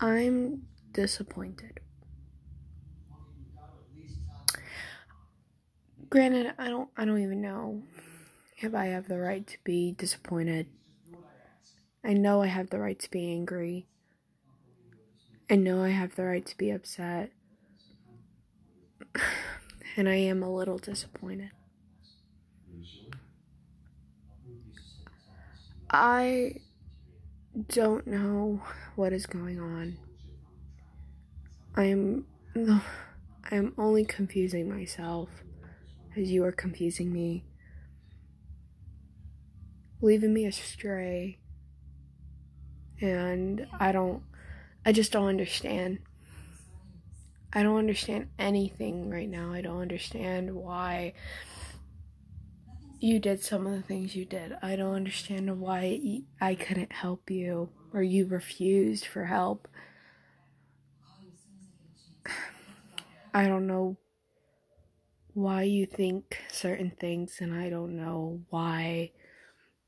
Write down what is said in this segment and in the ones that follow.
I'm disappointed. Granted, I don't I don't even know if I have the right to be disappointed. I know I have the right to be angry. I know I have the right to be upset. And I am a little disappointed. I don't know what is going on. I'm I'm only confusing myself as you are confusing me. Leaving me astray. And I don't I just don't understand. I don't understand anything right now. I don't understand why you did some of the things you did. I don't understand why I couldn't help you or you refused for help. I don't know why you think certain things, and I don't know why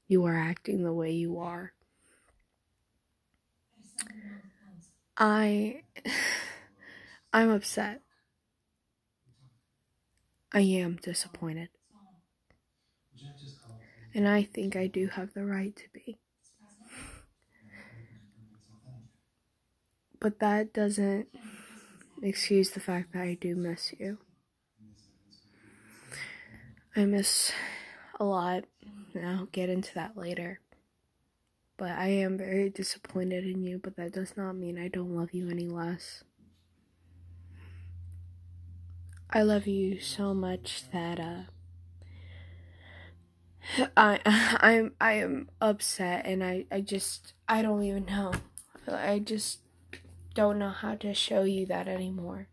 you are acting the way you are. I. I'm upset. I am disappointed. And I think I do have the right to be. But that doesn't excuse the fact that I do miss you. I miss a lot, and I'll get into that later. But I am very disappointed in you, but that does not mean I don't love you any less. I love you so much that uh I I'm I am upset and I I just I don't even know. I just don't know how to show you that anymore.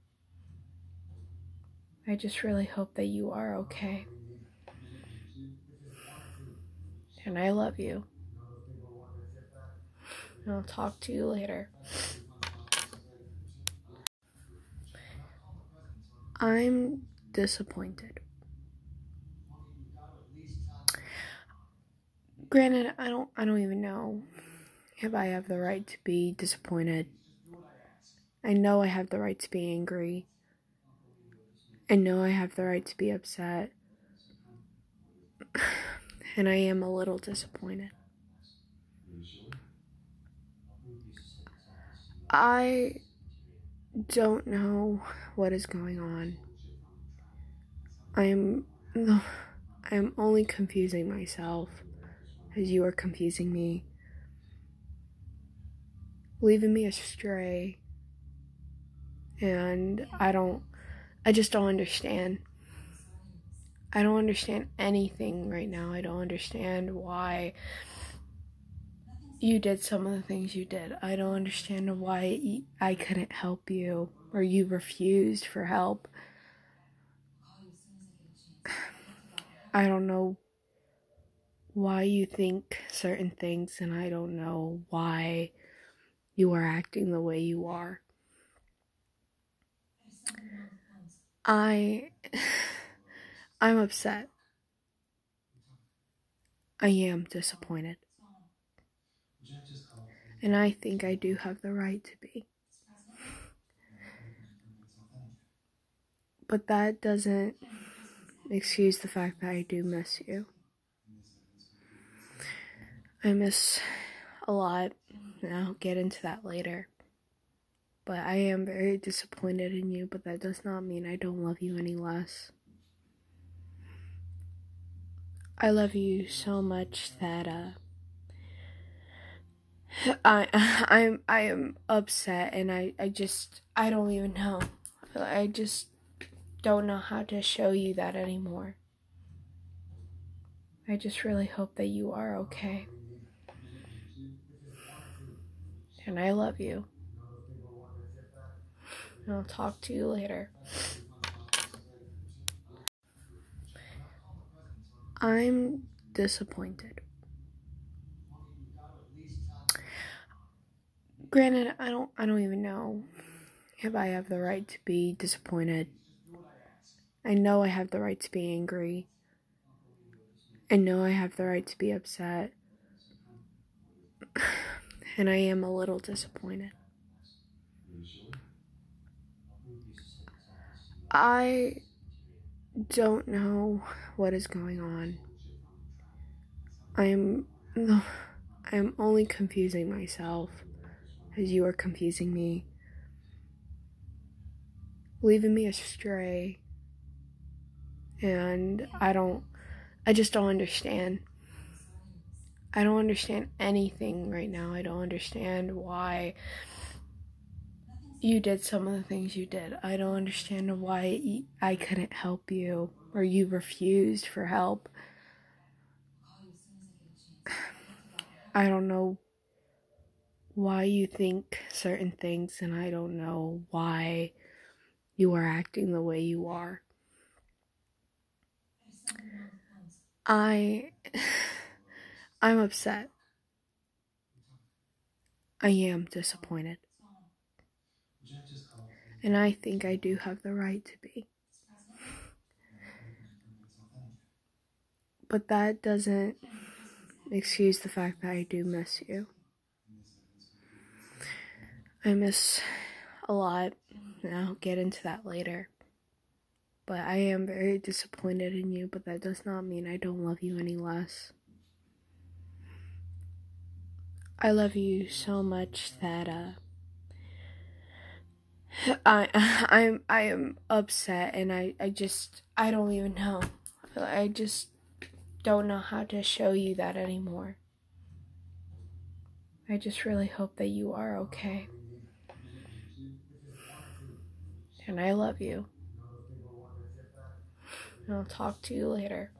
I just really hope that you are okay. And I love you. And I'll talk to you later. I'm disappointed. Granted, I don't I don't even know if I have the right to be disappointed. I know I have the right to be angry. I know I have the right to be upset. And I am a little disappointed. I don't know what is going on. I'm I'm only confusing myself as you are confusing me. Leaving me astray. And I don't I just don't understand. I don't understand anything right now. I don't understand why you did some of the things you did. I don't understand why I couldn't help you or you refused for help. I don't know why you think certain things, and I don't know why you are acting the way you are. I. I'm upset. I am disappointed. And I think I do have the right to be. But that doesn't excuse the fact that I do miss you. I miss a lot, and I'll get into that later. But I am very disappointed in you, but that does not mean I don't love you any less. I love you so much that uh I I'm I am upset and I I just I don't even know. I just don't know how to show you that anymore. I just really hope that you are okay. And I love you. And I'll talk to you later. I'm disappointed. Granted, I don't I don't even know if I have the right to be disappointed. I know I have the right to be angry. I know I have the right to be upset and I am a little disappointed. I don't know what is going on. I'm I'm only confusing myself as you are confusing me. Leaving me astray. And I don't I just don't understand. I don't understand anything right now. I don't understand why you did some of the things you did. I don't understand why I couldn't help you or you refused for help. I don't know why you think certain things, and I don't know why you are acting the way you are. I. I'm upset. I am disappointed. And I think I do have the right to be. But that doesn't excuse the fact that I do miss you. I miss a lot, and I'll get into that later. But I am very disappointed in you, but that does not mean I don't love you any less. I love you so much that uh I I'm I am upset and I I just I don't even know. I just don't know how to show you that anymore. I just really hope that you are okay. And I love you. And I'll talk to you later.